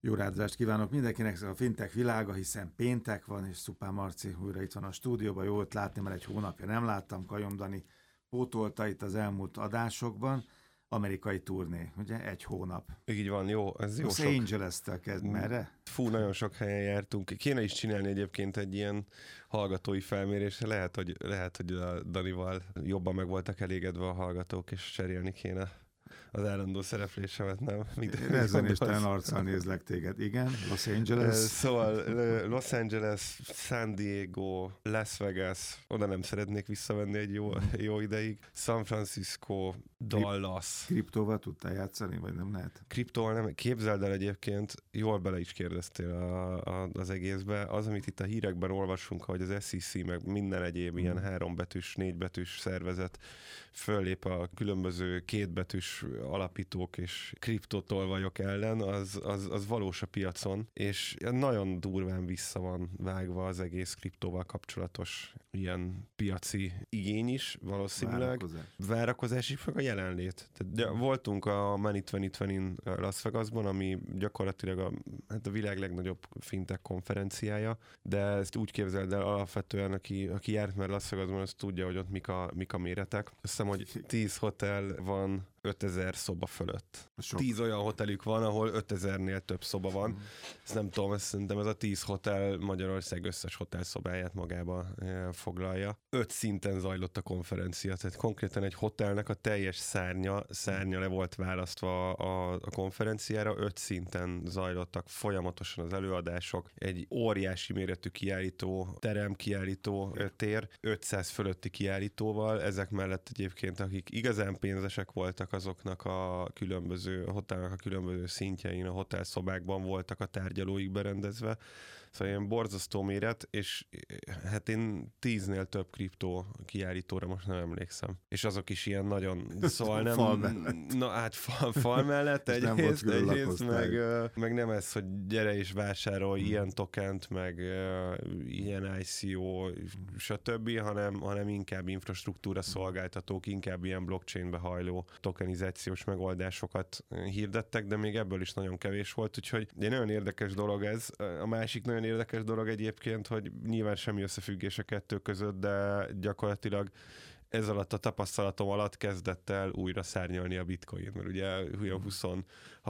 Jó rádozást kívánok mindenkinek, a fintek világa, hiszen péntek van, és Szupán Marci újra itt van a stúdióban, jó ott látni, mert egy hónapja nem láttam, Kajomdani pótolta itt az elmúlt adásokban, amerikai turné, ugye? Egy hónap. Így van, jó, ez jó Los sok. Angeles-tel kezd, merre? Fú, nagyon sok helyen jártunk. Kéne is csinálni egyébként egy ilyen hallgatói felmérésre. Lehet, hogy, lehet, hogy a Danival jobban meg voltak elégedve a hallgatók, és cserélni kéne az állandó szereplésemet, nem? Mint, Rezenéstelen arccal nézlek téged. Igen, Los Angeles. Szóval Los Angeles, San Diego, Las Vegas, oda nem szeretnék visszavenni egy jó, jó ideig. San Francisco, Dallas. Kriptóval tudtál játszani, vagy nem lehet? Kriptóval nem, képzeld el egyébként, jól bele is kérdeztél a, a, az egészbe. Az, amit itt a hírekben olvasunk, hogy az SEC, meg minden egyéb Hmm. ilyen hárombetűs, négybetűs szervezet föllép a különböző kétbetűs alapítók és kriptotolvajok ellen, az, az, az valós a piacon, és nagyon durván vissza van vágva az egész kriptóval kapcsolatos ilyen piaci igény is, valószínűleg Várakozás. várakozás is, a jelenlét. Tehát, de voltunk a Money 2020 Las Vegasban, ami gyakorlatilag a, hát a világ legnagyobb fintech konferenciája, de ezt úgy képzeld el alapvetően, aki, aki járt már Las Vegasban, az tudja, hogy ott mik a, mik a méretek. Azt hiszem, hogy 10 hotel van 5000 szoba fölött. Sok. 10 olyan hotelük van, ahol 5000-nél több szoba van. Ezt nem tudom, ezt szerintem ez a 10 hotel Magyarország összes hotelszobáját magába eh, foglalja. Öt szinten zajlott a konferencia, tehát konkrétan egy hotelnek a teljes szárnya, szárnya le volt választva a, a konferenciára, öt szinten zajlottak folyamatosan az előadások, egy óriási méretű kiállító, terem kiállító ö, tér, 500 fölötti kiállítóval, ezek mellett egyébként, akik igazán pénzesek voltak, azoknak a különböző hotelnek a különböző szintjein, a hotelszobákban voltak a tárgyalóik berendezve. Szóval ilyen borzasztó méret, és eh, hát én tíznél több kriptó kiállítóra most nem emlékszem. És azok is ilyen nagyon, szóval nem... Fal mellett. Na hát fal, fal mellett egyrészt, egyrészt meg, meg nem ez, hogy gyere és vásárolj ilyen tokent, meg ilyen ICO, stb., hanem, hanem inkább infrastruktúra szolgáltatók, inkább ilyen blockchainbe hajló tokenizációs megoldásokat ö, hirdettek, de még ebből is nagyon kevés volt, úgyhogy egy nagyon érdekes dolog ez. A másik nagyon érdekes dolog egyébként, hogy nyilván semmi összefüggés a kettő között, de gyakorlatilag ez alatt a tapasztalatom alatt kezdett el újra szárnyalni a bitcoin, mert ugye olyan 26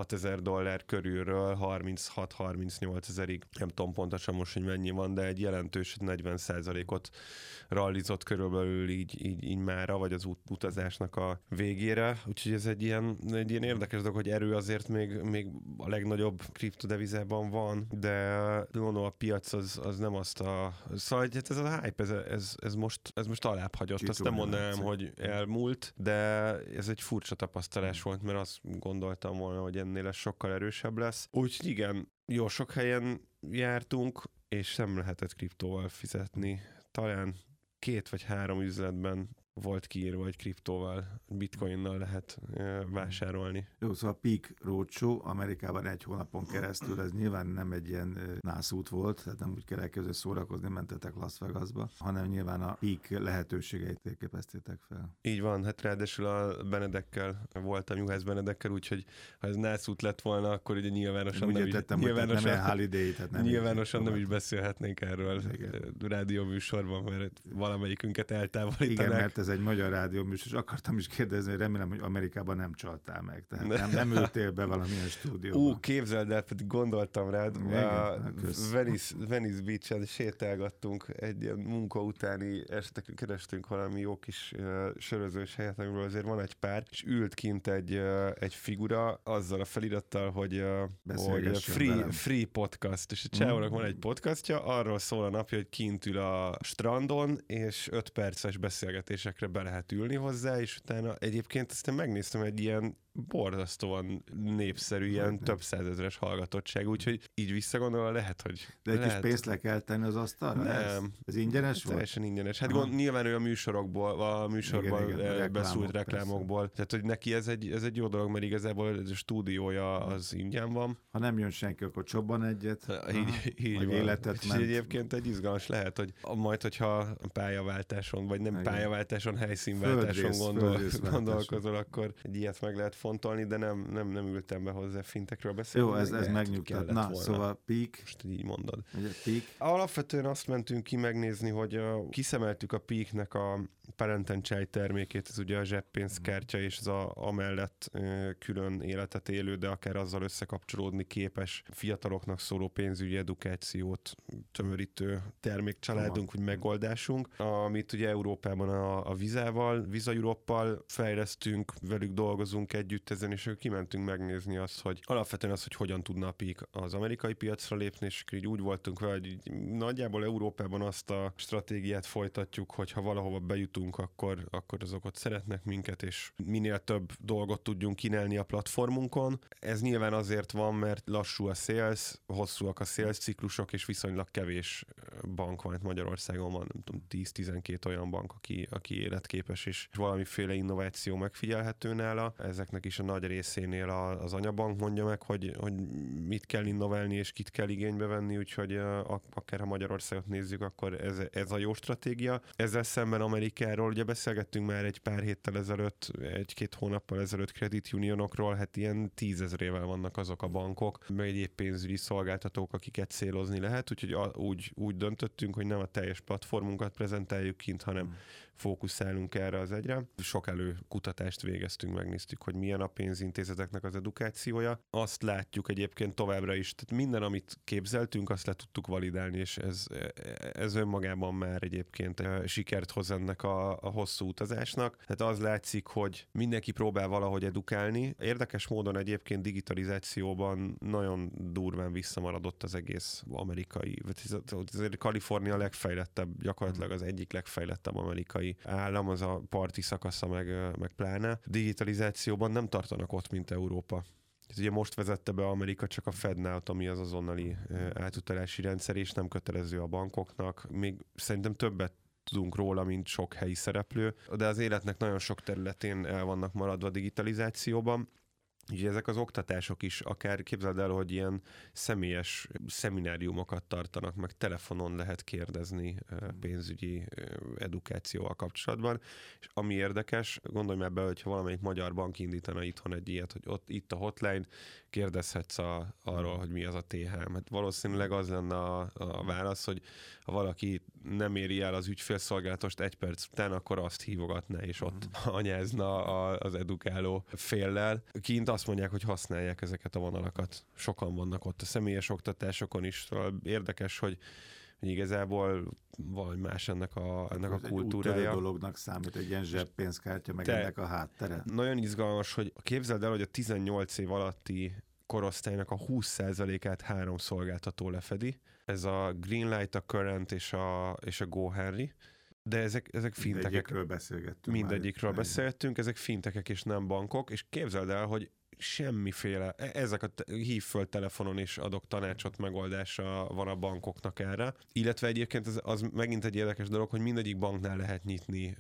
ezer dollár körülről 36-38 ezerig, nem tudom pontosan most, hogy mennyi van, de egy jelentős 40 ot rallizott körülbelül így, így, így mára, vagy az út, utazásnak a végére, úgyhogy ez egy ilyen, egy ilyen érdekes dolog, hogy erő azért még, még a legnagyobb kriptodevizában van, de mondom, a piac az, az nem azt a... Szóval hát ez a hype, ez, ez, ez, most, ez most alább hagyott, azt nem mondanám, látszik. hogy elmúlt, de ez egy furcsa tapasztalás volt, mert azt gondoltam volna, hogy ennél ez sokkal erősebb lesz. Úgyhogy igen, jó sok helyen jártunk, és nem lehetett kriptóval fizetni. Talán két vagy három üzletben volt kiírva, hogy kriptóval, bitcoinnal lehet eh, vásárolni. Jó, szóval a Peak Roadshow Amerikában egy hónapon keresztül, ez nyilván nem egy ilyen nászút volt, tehát nem úgy kell elkezdeni szórakozni, mentetek Las Vegasba, hanem nyilván a Peak lehetőségeit térképeztétek fel. Így van, hát ráadásul a Benedekkel voltam, Juhász Benedekkel, úgyhogy ha ez nászút lett volna, akkor ugye nyilvánosan Úgy nem is, értettem, nem nyilvánosan, ilyen holiday, tehát nem nyilvánosan nem is beszélhetnénk erről Igen. rádió műsorban, mert valamelyikünket eltávolítanák. Igen, mert ez egy magyar rádió műsor, és akartam is kérdezni, hogy remélem, hogy Amerikában nem csaltál meg. Tehát nem, nem ültél be valamilyen stúdióba. Ú, képzeld el, pedig gondoltam rád. Igen, a kösz. Venice, Venice Beach-en sétálgattunk, egy ilyen munka utáni este kerestünk valami jó kis uh, sörözős helyet, amiről azért van egy pár, és ült kint egy, uh, egy figura azzal a felirattal, hogy, uh, hogy free, velem. free podcast, és a csávónak Mm. van egy podcastja, arról szól a napja, hogy kint ül a strandon, és 5 perces beszélgetésekre be lehet ülni hozzá, és utána egyébként aztán megnéztem egy ilyen borzasztóan népszerű, ilyen több százezres hallgatottság, úgyhogy így visszagondolva lehet, hogy De egy kis lehet, pénzt le kell tenni az asztalra? Nem. Ez, ez ingyenes volt? Teljesen ingyenes. Hát Aha. gond, nyilván ő a műsorokból, a műsorban Igen, igen, a igen, reklámok, beszúlt reklámokból. Tehát, hogy neki ez egy, ez egy jó dolog, mert igazából ez a stúdiója az ingyen van. Ha nem jön senki, akkor csobban egyet. Aha. Így, így Vagy van. életet És ment. egyébként egy izgalmas lehet, hogy majd, hogyha pályaváltáson, vagy nem Igen. pályaváltáson, helyszínváltáson Földrész- gondol, gondolkozol, akkor egy ilyet meg lehet megfontolni, de nem, nem, nem ültem be hozzá fintekről beszélni. Jó, ez, ez megnyugtat. Na, volna. szóval peak. Most így mondod. Ugye, peak. Alapvetően azt mentünk ki megnézni, hogy a, kiszemeltük a peaknek a parent and child termékét, ez ugye a zseppénzkártya, és ez a, amellett külön életet élő, de akár azzal összekapcsolódni képes fiataloknak szóló pénzügyi edukációt tömörítő termékcsaládunk, vagy megoldásunk, amit ugye Európában a, a Vizával, Visa Europpal fejlesztünk, velük dolgozunk együtt ezen, és kimentünk megnézni azt, hogy alapvetően az, hogy hogyan tudna a PIK az amerikai piacra lépni, és így úgy voltunk vele, hogy nagyjából Európában azt a stratégiát folytatjuk, hogy ha valahova bejutunk, akkor, akkor azok ott szeretnek minket, és minél több dolgot tudjunk kínálni a platformunkon. Ez nyilván azért van, mert lassú a sales, hosszúak a sales ciklusok, és viszonylag kevés bank van, Magyarországon van, nem tudom, 10-12 olyan bank, aki, aki életképes, és valamiféle innováció megfigyelhető nála. Ezeknek is a nagy részénél az anyabank mondja meg, hogy, hogy mit kell innoválni, és kit kell igénybe venni, úgyhogy akár ha Magyarországot nézzük, akkor ez, ez a jó stratégia. Ezzel szemben Amerikáról ugye beszélgettünk már egy pár héttel ezelőtt, egy-két hónappal ezelőtt Credit Unionokról, hát ilyen tízezrével vannak azok a bankok, meg egyéb pénzügyi szolgáltatók, akiket célozni lehet, úgyhogy a, úgy, úgy döntöttünk, hogy nem a teljes platformunkat prezentáljuk kint, hanem hmm fókuszálunk erre az egyre. Sok előkutatást végeztünk, megnéztük, hogy milyen a pénzintézeteknek az edukációja. Azt látjuk egyébként továbbra is, tehát minden, amit képzeltünk, azt le tudtuk validálni, és ez, ez önmagában már egyébként sikert hoz ennek a, a hosszú utazásnak. Tehát az látszik, hogy mindenki próbál valahogy edukálni. Érdekes módon egyébként digitalizációban nagyon durván visszamaradott az egész amerikai, vagy Kalifornia legfejlettebb, gyakorlatilag az egyik legfejlettebb amerikai állam, az a parti szakasza meg, meg pláne. Digitalizációban nem tartanak ott, mint Európa. Ez ugye most vezette be Amerika csak a FedNow, ami az azonnali átutalási rendszer, és nem kötelező a bankoknak. Még szerintem többet tudunk róla, mint sok helyi szereplő, de az életnek nagyon sok területén el vannak maradva digitalizációban. Ugye ezek az oktatások is, akár képzeld el, hogy ilyen személyes szemináriumokat tartanak, meg telefonon lehet kérdezni pénzügyi edukációval kapcsolatban, és ami érdekes, gondolj már be, hogyha valamelyik magyar bank indítana itthon egy ilyet, hogy ott itt a hotline, kérdezhetsz a, arról, hogy mi az a TH. Hát valószínűleg az lenne a, a válasz, hogy ha valaki nem éri el az ügyfélszolgálatost egy perc után, akkor azt hívogatná, és ott mm. anyázna a, az edukáló féllel. Kint azt mondják, hogy használják ezeket a vonalakat. Sokan vannak ott a személyes oktatásokon is. Szóval érdekes, hogy hogy igazából valami más ennek a, ennek a kultúrája. Egy dolognak számít egy ilyen zseppénzkártya, meg Te ennek a háttere. Nagyon izgalmas, hogy képzeld el, hogy a 18 év alatti korosztálynak a 20%-át három szolgáltató lefedi. Ez a Greenlight, a Current és a, és a GoHenry. De ezek, ezek fintekek. Mindegyikről beszélgettünk. Mindegyikről már. beszéltünk, ezek fintekek és nem bankok, és képzeld el, hogy semmiféle, e, ezek a hív föl telefonon és adok tanácsot, megoldása van a bankoknak erre. Illetve egyébként az, az megint egy érdekes dolog, hogy mindegyik banknál lehet nyitni,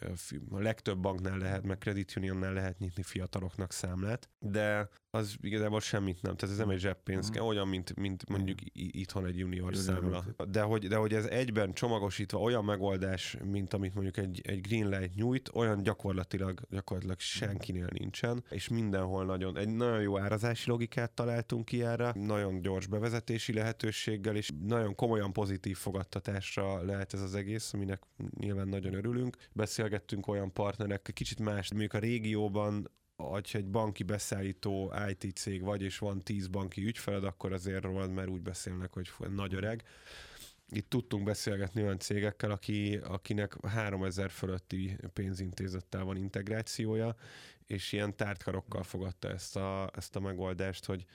a legtöbb banknál lehet, meg Credit Unionnál lehet nyitni fiataloknak számlát, de az igazából semmit nem. Tehát ez nem egy zseppénz, uh-huh. olyan, mint, mint mondjuk itthon egy junior számla. De hogy, de hogy ez egyben csomagosítva olyan megoldás, mint amit mondjuk egy, egy Greenlight nyújt, olyan gyakorlatilag, gyakorlatilag senkinél nincsen, és mindenhol nagyon, egy nagyon jó árazási logikát találtunk ki erre, nagyon gyors bevezetési lehetőséggel, és nagyon komolyan pozitív fogadtatásra lehet ez az egész, aminek nyilván nagyon örülünk. Beszélgettünk olyan partnerek, kicsit más, mondjuk a régióban hogyha egy banki beszállító IT cég vagy, és van 10 banki ügyfeled, akkor azért van, mert úgy beszélnek, hogy nagy öreg. Itt tudtunk beszélgetni olyan cégekkel, aki, akinek 3000 fölötti pénzintézettel van integrációja, és ilyen tártkarokkal fogadta ezt a, ezt a megoldást, hogy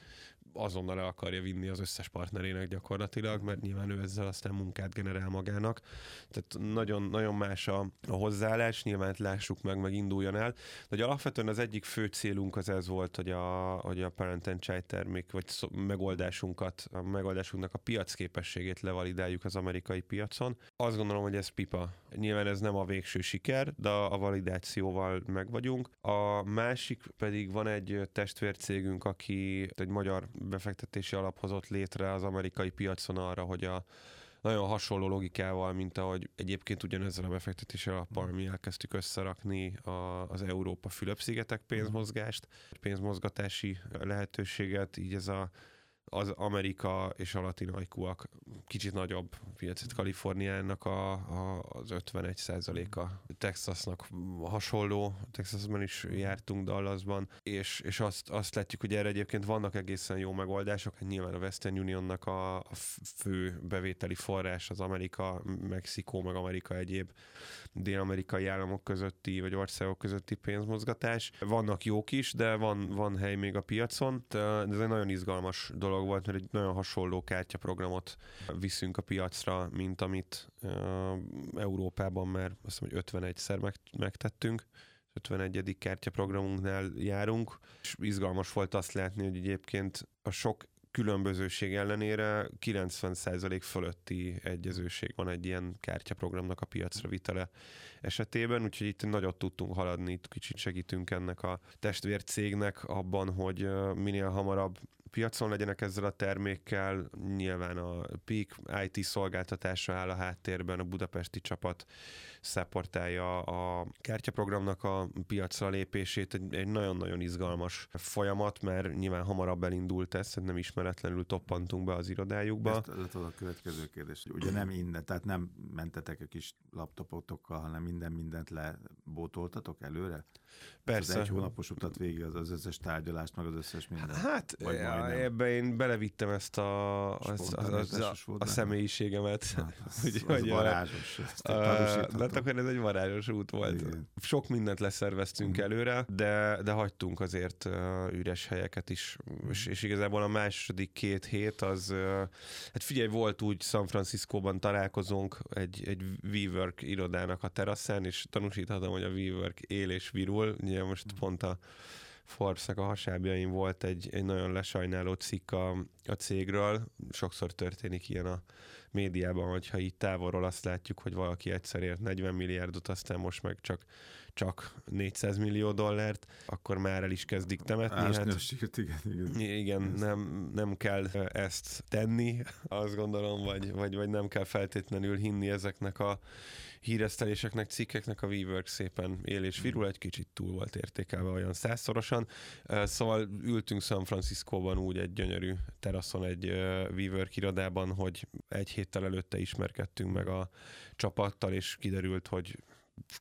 azonnal el akarja vinni az összes partnerének gyakorlatilag, mert nyilván ő ezzel aztán munkát generál magának. Tehát nagyon, nagyon más a, a hozzáállás, nyilván lássuk meg, meg induljon el. De hogy alapvetően az egyik fő célunk az ez volt, hogy a, hogy a Parent and Child termék, vagy szó, megoldásunkat, a megoldásunknak a piacképességét levalidáljuk az amerikai piacon. Azt gondolom, hogy ez pipa. Nyilván ez nem a végső siker, de a validációval meg vagyunk. A másik pedig van egy testvércégünk, aki egy magyar befektetési alap hozott létre az amerikai piacon arra, hogy a, nagyon hasonló logikával, mint ahogy egyébként ugyanezzel a befektetési alappal mi elkezdtük összerakni a, az Európa Fülöp-szigetek pénzmozgást, pénzmozgatási lehetőséget, így ez a az Amerika és a latin ajkúak kicsit nagyobb piacot Kaliforniának a, a, az 51 a Texasnak hasonló, Texasban is jártunk Dallasban, és, és azt, azt látjuk, hogy erre egyébként vannak egészen jó megoldások, hát nyilván a Western Unionnak a, a fő bevételi forrás az Amerika, Mexikó, meg Amerika egyéb dél-amerikai államok közötti, vagy országok közötti pénzmozgatás. Vannak jók is, de van, van hely még a piacon, de ez egy nagyon izgalmas dolog volt, mert egy nagyon hasonló kártyaprogramot viszünk a piacra, mint amit Európában már azt mondom, hogy 51-szer meg, megtettünk. 51. kártyaprogramunknál járunk, és izgalmas volt azt látni, hogy egyébként a sok különbözőség ellenére 90% fölötti egyezőség van egy ilyen kártyaprogramnak a piacra vitele esetében, úgyhogy itt nagyot tudtunk haladni, itt kicsit segítünk ennek a testvércégnek abban, hogy minél hamarabb piacon legyenek ezzel a termékkel. Nyilván a Peak IT szolgáltatása áll a háttérben, a budapesti csapat szeportálja a kártyaprogramnak a piacra lépését. Egy, egy nagyon-nagyon izgalmas folyamat, mert nyilván hamarabb elindult ez, nem ismeretlenül toppantunk be az irodájukba. Ezt lett a következő kérdés. Ugye nem innen, tehát nem mentetek a kis laptopotokkal, hanem minden mindent lebótoltatok előre? Persze. Az egy hónapos utat végig az, az összes tárgyalást, meg az összes minden. Hát ebbe én belevittem ezt a, az, az, az, a, a személyiségemet. Hát, az, Úgy, az varázsos. hát akkor ez egy varázsos út volt. Igen. Sok mindent leszerveztünk mm. előre, de, de hagytunk azért üres helyeket is, mm. és, és igazából a második két hét az, hát figyelj, volt úgy San Franciscóban találkozunk egy, egy WeWork irodának a teraszán, és tanúsíthatom, hogy a WeWork él és virul. Ugye most mm. pont a forbes a hasábjain volt egy, egy nagyon lesajnáló cikk a, a cégről. Sokszor történik ilyen a médiában, hogyha itt távolról azt látjuk, hogy valaki egyszer ért 40 milliárdot, aztán most meg csak, csak 400 millió dollárt, akkor már el is kezdik temetni. hát, igen, igen. igen nem, nem kell ezt tenni, azt gondolom, vagy, vagy, vagy nem kell feltétlenül hinni ezeknek a híreszteléseknek, cikkeknek a WeWork szépen él és virul, egy kicsit túl volt értékelve olyan százszorosan. Szóval ültünk San Franciscóban úgy egy gyönyörű teraszon egy WeWork irodában, hogy egy héttel előtte ismerkedtünk meg a csapattal, és kiderült, hogy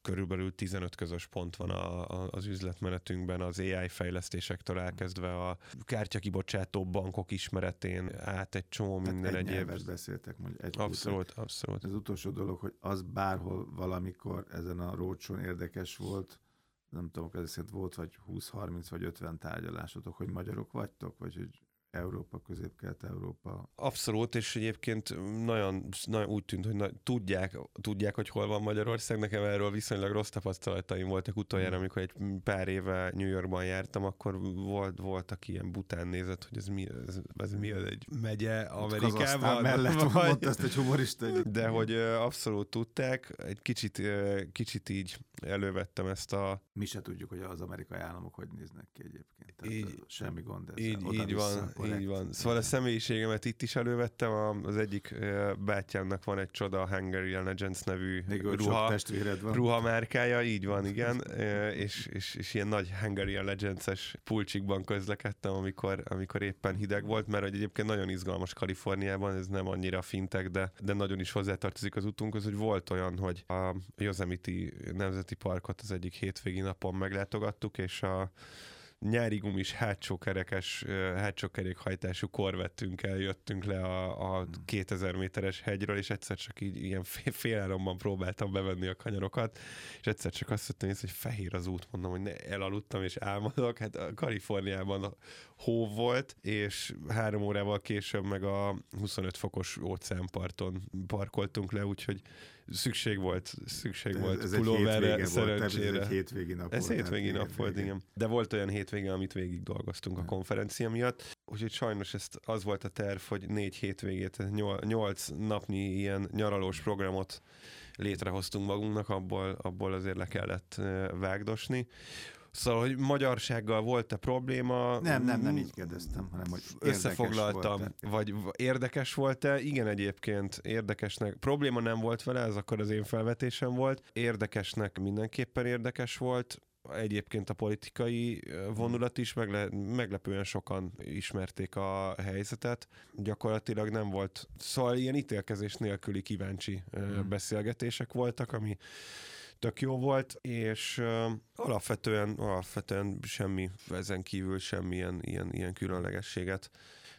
körülbelül 15 közös pont van a, a, az üzletmenetünkben, az AI fejlesztésektől elkezdve a kártyakibocsátó bankok ismeretén át egy csomó hát minden egy egyéb. beszéltek, mondjuk egy Abszolút, kultúr. abszolút. Az utolsó dolog, hogy az bárhol valamikor ezen a rócson érdekes volt, nem tudom, ez szerint volt vagy 20-30 vagy 50 tárgyalásotok, hogy magyarok vagytok, vagy hogy Európa, közép-kelet-európa. Abszolút, és egyébként nagyon, nagyon úgy tűnt, hogy na, tudják, tudják, hogy hol van Magyarország. Nekem erről viszonylag rossz tapasztalataim voltak utoljára, hmm. amikor egy pár éve New Yorkban jártam, akkor volt, voltak ilyen bután nézet, hogy ez mi, ez, ez mi az egy megye Amerikában. mellett vagy, ezt egy humorista. De hogy abszolút tudták, egy kicsit, kicsit így elővettem ezt a... Mi se tudjuk, hogy az amerikai államok hogy néznek ki egyébként. Tehát így, semmi gond ezzel. Így, így van, korrekt. így van. Szóval a személyiségemet itt is elővettem, az egyik bátyámnak van egy csoda Hungarian Legends nevű Még ruha, van. ruha márkája, így van, igen, és, és, és ilyen nagy Hungarian Legends-es pulcsikban közlekedtem, amikor, amikor éppen hideg volt, mert egyébként nagyon izgalmas Kaliforniában, ez nem annyira fintek, de, de nagyon is hozzátartozik az utunkhoz, hogy volt olyan, hogy a Yosemite Nemzeti Parkot az egyik hétvégi napon meglátogattuk, és a nyári gumis hátsó kerekes, hátsó kerékhajtású korvettünkkel jöttünk le a, a 2000 méteres hegyről, és egyszer csak így ilyen féláramban próbáltam bevenni a kanyarokat, és egyszer csak azt mondtam, hogy fehér az út, mondom, hogy ne, elaludtam és álmodok, hát a Kaliforniában hó volt, és három órával később meg a 25 fokos óceánparton parkoltunk le, úgyhogy szükség volt, szükség ez, volt ez pulóverre, szerencsére. Volt, ez egy hétvégi nap ez volt. Ez hétvégi nap volt, igen. De volt olyan hétvége, amit végig dolgoztunk a konferencia miatt, úgyhogy sajnos ezt az volt a terv, hogy négy hétvégét, nyolc napnyi ilyen nyaralós programot létrehoztunk magunknak, abból, abból azért le kellett vágdosni Szóval, hogy magyarsággal volt-e probléma? Nem, nem, nem így kérdeztem, hanem hogy Összefoglaltam, volt-e. vagy érdekes volt-e? Igen, egyébként érdekesnek. Probléma nem volt vele, ez akkor az én felvetésem volt. Érdekesnek mindenképpen érdekes volt. Egyébként a politikai vonulat is megle- meglepően sokan ismerték a helyzetet. Gyakorlatilag nem volt, szóval ilyen ítélkezés nélküli kíváncsi hmm. beszélgetések voltak, ami tök jó volt, és uh, alapvetően, alapvetően semmi, ezen kívül semmilyen ilyen, ilyen különlegességet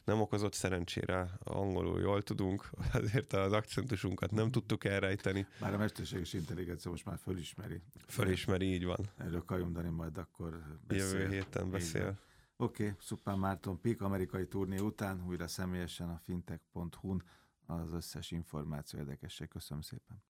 nem okozott szerencsére, angolul jól tudunk, azért az akcentusunkat nem tudtuk elrejteni. Már a mesterséges intelligencia most már fölismeri. Fölismeri, így van. Erről Kajundani majd akkor beszél. Jövő héten beszél. Oké, okay, Szupán Márton Pik amerikai turné után újra személyesen a fintech.hu-n az összes információ érdekesség. Köszönöm szépen.